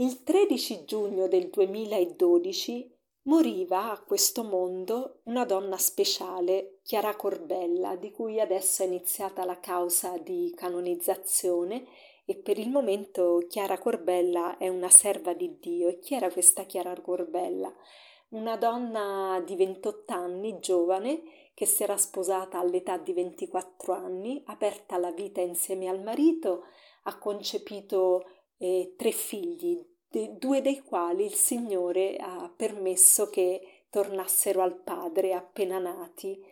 Il 13 giugno del 2012 moriva a questo mondo una donna speciale, Chiara Corbella, di cui adesso è iniziata la causa di canonizzazione e per il momento Chiara Corbella è una serva di Dio. E chi era questa Chiara Corbella? Una donna di 28 anni, giovane, che si era sposata all'età di 24 anni, aperta alla vita insieme al marito, ha concepito eh, tre figli, de, due dei quali il Signore ha permesso che tornassero al padre appena nati.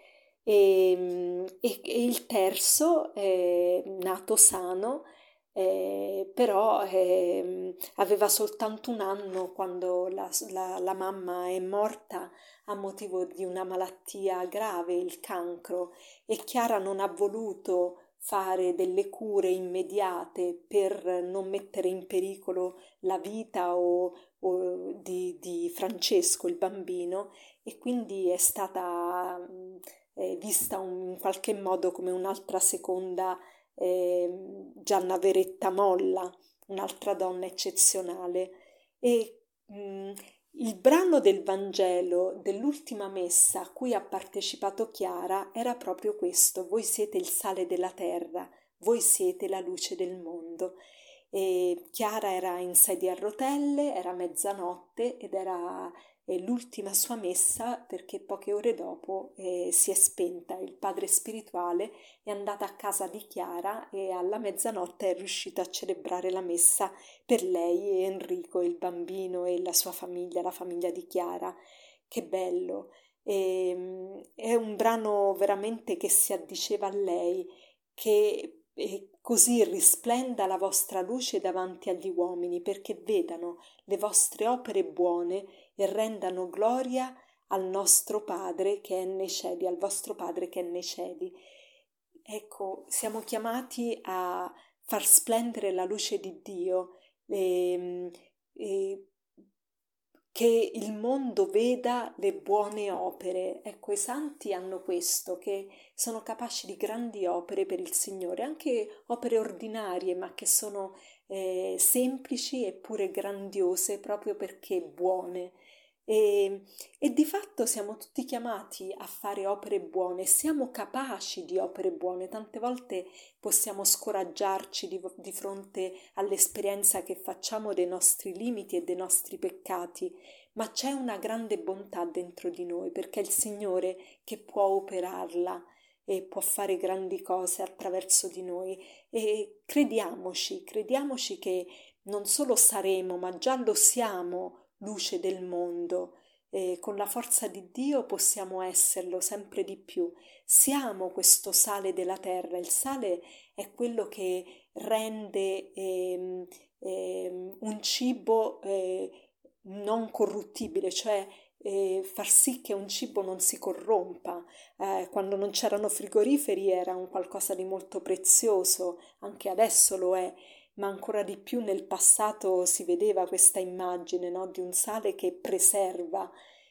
E, ehm, e, e il terzo, eh, nato sano, eh, però eh, aveva soltanto un anno quando la, la, la, mamma è morta a motivo di una malattia grave, il cancro, e Chiara non ha voluto fare delle cure immediate per non mettere in pericolo la vita o, o di, di, Francesco, il bambino, e quindi è stata eh, vista un, in qualche modo come un'altra seconda eh, Gianna Veretta Molla, un'altra donna eccezionale. E mh, il brano del Vangelo dell'ultima messa a cui ha partecipato Chiara era proprio questo, voi siete il sale della terra, voi siete la luce del mondo. E Chiara era in sedia a rotelle, era mezzanotte ed era eh, l'ultima sua messa perché poche ore dopo eh, si è spenta. Il padre spirituale è andato a casa di Chiara e alla mezzanotte è riuscito a celebrare la messa per lei e Enrico, il bambino e la sua famiglia, la famiglia di Chiara. Che bello! E, ehm, è un brano veramente che si addiceva a lei, che e così risplenda la vostra luce davanti agli uomini, perché vedano le vostre opere buone e rendano gloria al nostro Padre che è nei cieli, al vostro Padre che è nei cieli. Ecco, siamo chiamati a far splendere la luce di Dio, e, ehm, e, che il mondo veda le buone opere. Ecco, i santi hanno questo, che sono capaci di grandi opere per il Signore, anche opere ordinarie, ma che sono eh, semplici eppure grandiose proprio perché buone. E, e, di fatto siamo tutti chiamati a fare opere buone, siamo capaci di opere buone, tante volte possiamo scoraggiarci di, di fronte all'esperienza che facciamo dei nostri limiti e dei nostri peccati, ma c'è una grande bontà dentro di noi perché è il Signore che può operarla e può fare grandi cose attraverso di noi. E crediamoci, crediamoci che non solo saremo, ma già lo siamo luce del mondo e con la forza di Dio possiamo esserlo sempre di più. Siamo questo sale della terra, il sale è quello che rende eh, eh, un cibo eh, non corruttibile, cioè eh, far sì che un cibo non si corrompa. Eh, quando non c'erano frigoriferi era un qualcosa di molto prezioso, anche adesso lo è ma ancora di più nel passato si vedeva questa immagine no? di un sale che preserva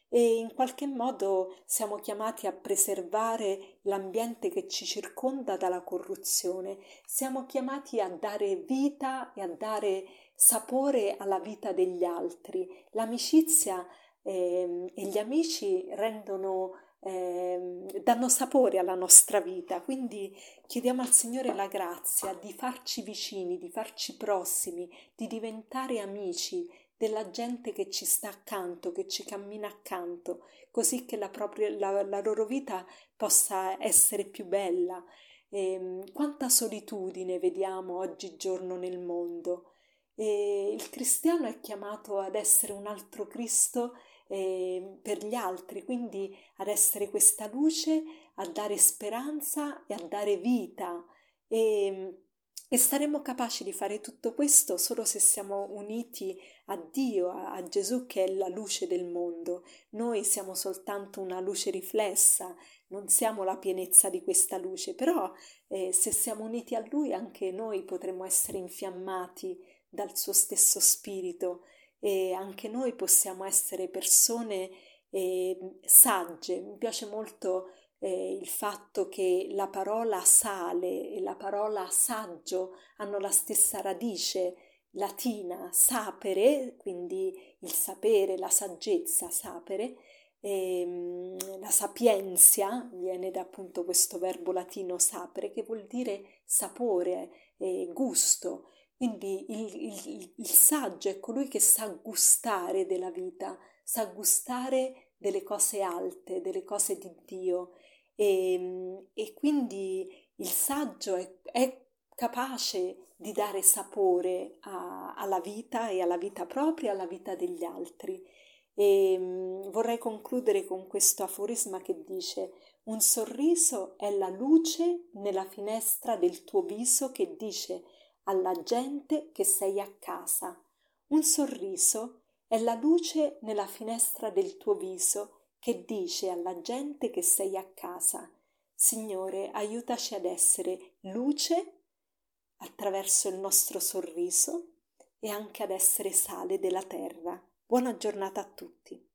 e in qualche modo siamo chiamati a preservare l'ambiente che ci circonda dalla corruzione, siamo chiamati a dare vita e a dare sapore alla vita degli altri. L'amicizia eh, e gli amici rendono eh, danno sapore alla nostra vita. Quindi chiediamo al Signore la grazia di farci vicini, di farci prossimi, di diventare amici della gente che ci sta accanto, che ci cammina accanto, così che la, propria, la, la loro vita possa essere più bella. Eh, quanta solitudine vediamo oggigiorno nel mondo. E il cristiano è chiamato ad essere un altro Cristo eh, per gli altri, quindi ad essere questa luce, a dare speranza e a dare vita. E, e saremo capaci di fare tutto questo solo se siamo uniti a Dio, a, a Gesù che è la luce del mondo. Noi siamo soltanto una luce riflessa, non siamo la pienezza di questa luce, però eh, se siamo uniti a Lui anche noi potremo essere infiammati dal suo stesso spirito e anche noi possiamo essere persone eh, sagge. Mi piace molto eh, il fatto che la parola sale e la parola saggio hanno la stessa radice. latina sapere, quindi il sapere, la saggezza, sapere, ehm, la sapienza viene da appunto questo verbo latino sapere che vuol dire sapore, eh, gusto. Quindi il, il, il saggio è colui che sa gustare della vita, sa gustare delle cose alte, delle cose di Dio e, ehm, e quindi il saggio è, è capace di dare sapore a, alla vita e alla vita propria alla vita degli altri. E um, vorrei concludere con questo aforisma che dice un sorriso è la luce nella finestra del tuo viso che dice alla gente che sei a casa. Un sorriso è la luce nella finestra del tuo viso che dice alla gente che sei a casa. Signore, aiutaci ad essere luce attraverso il nostro sorriso e anche ad essere sale della terra. Buona giornata a tutti.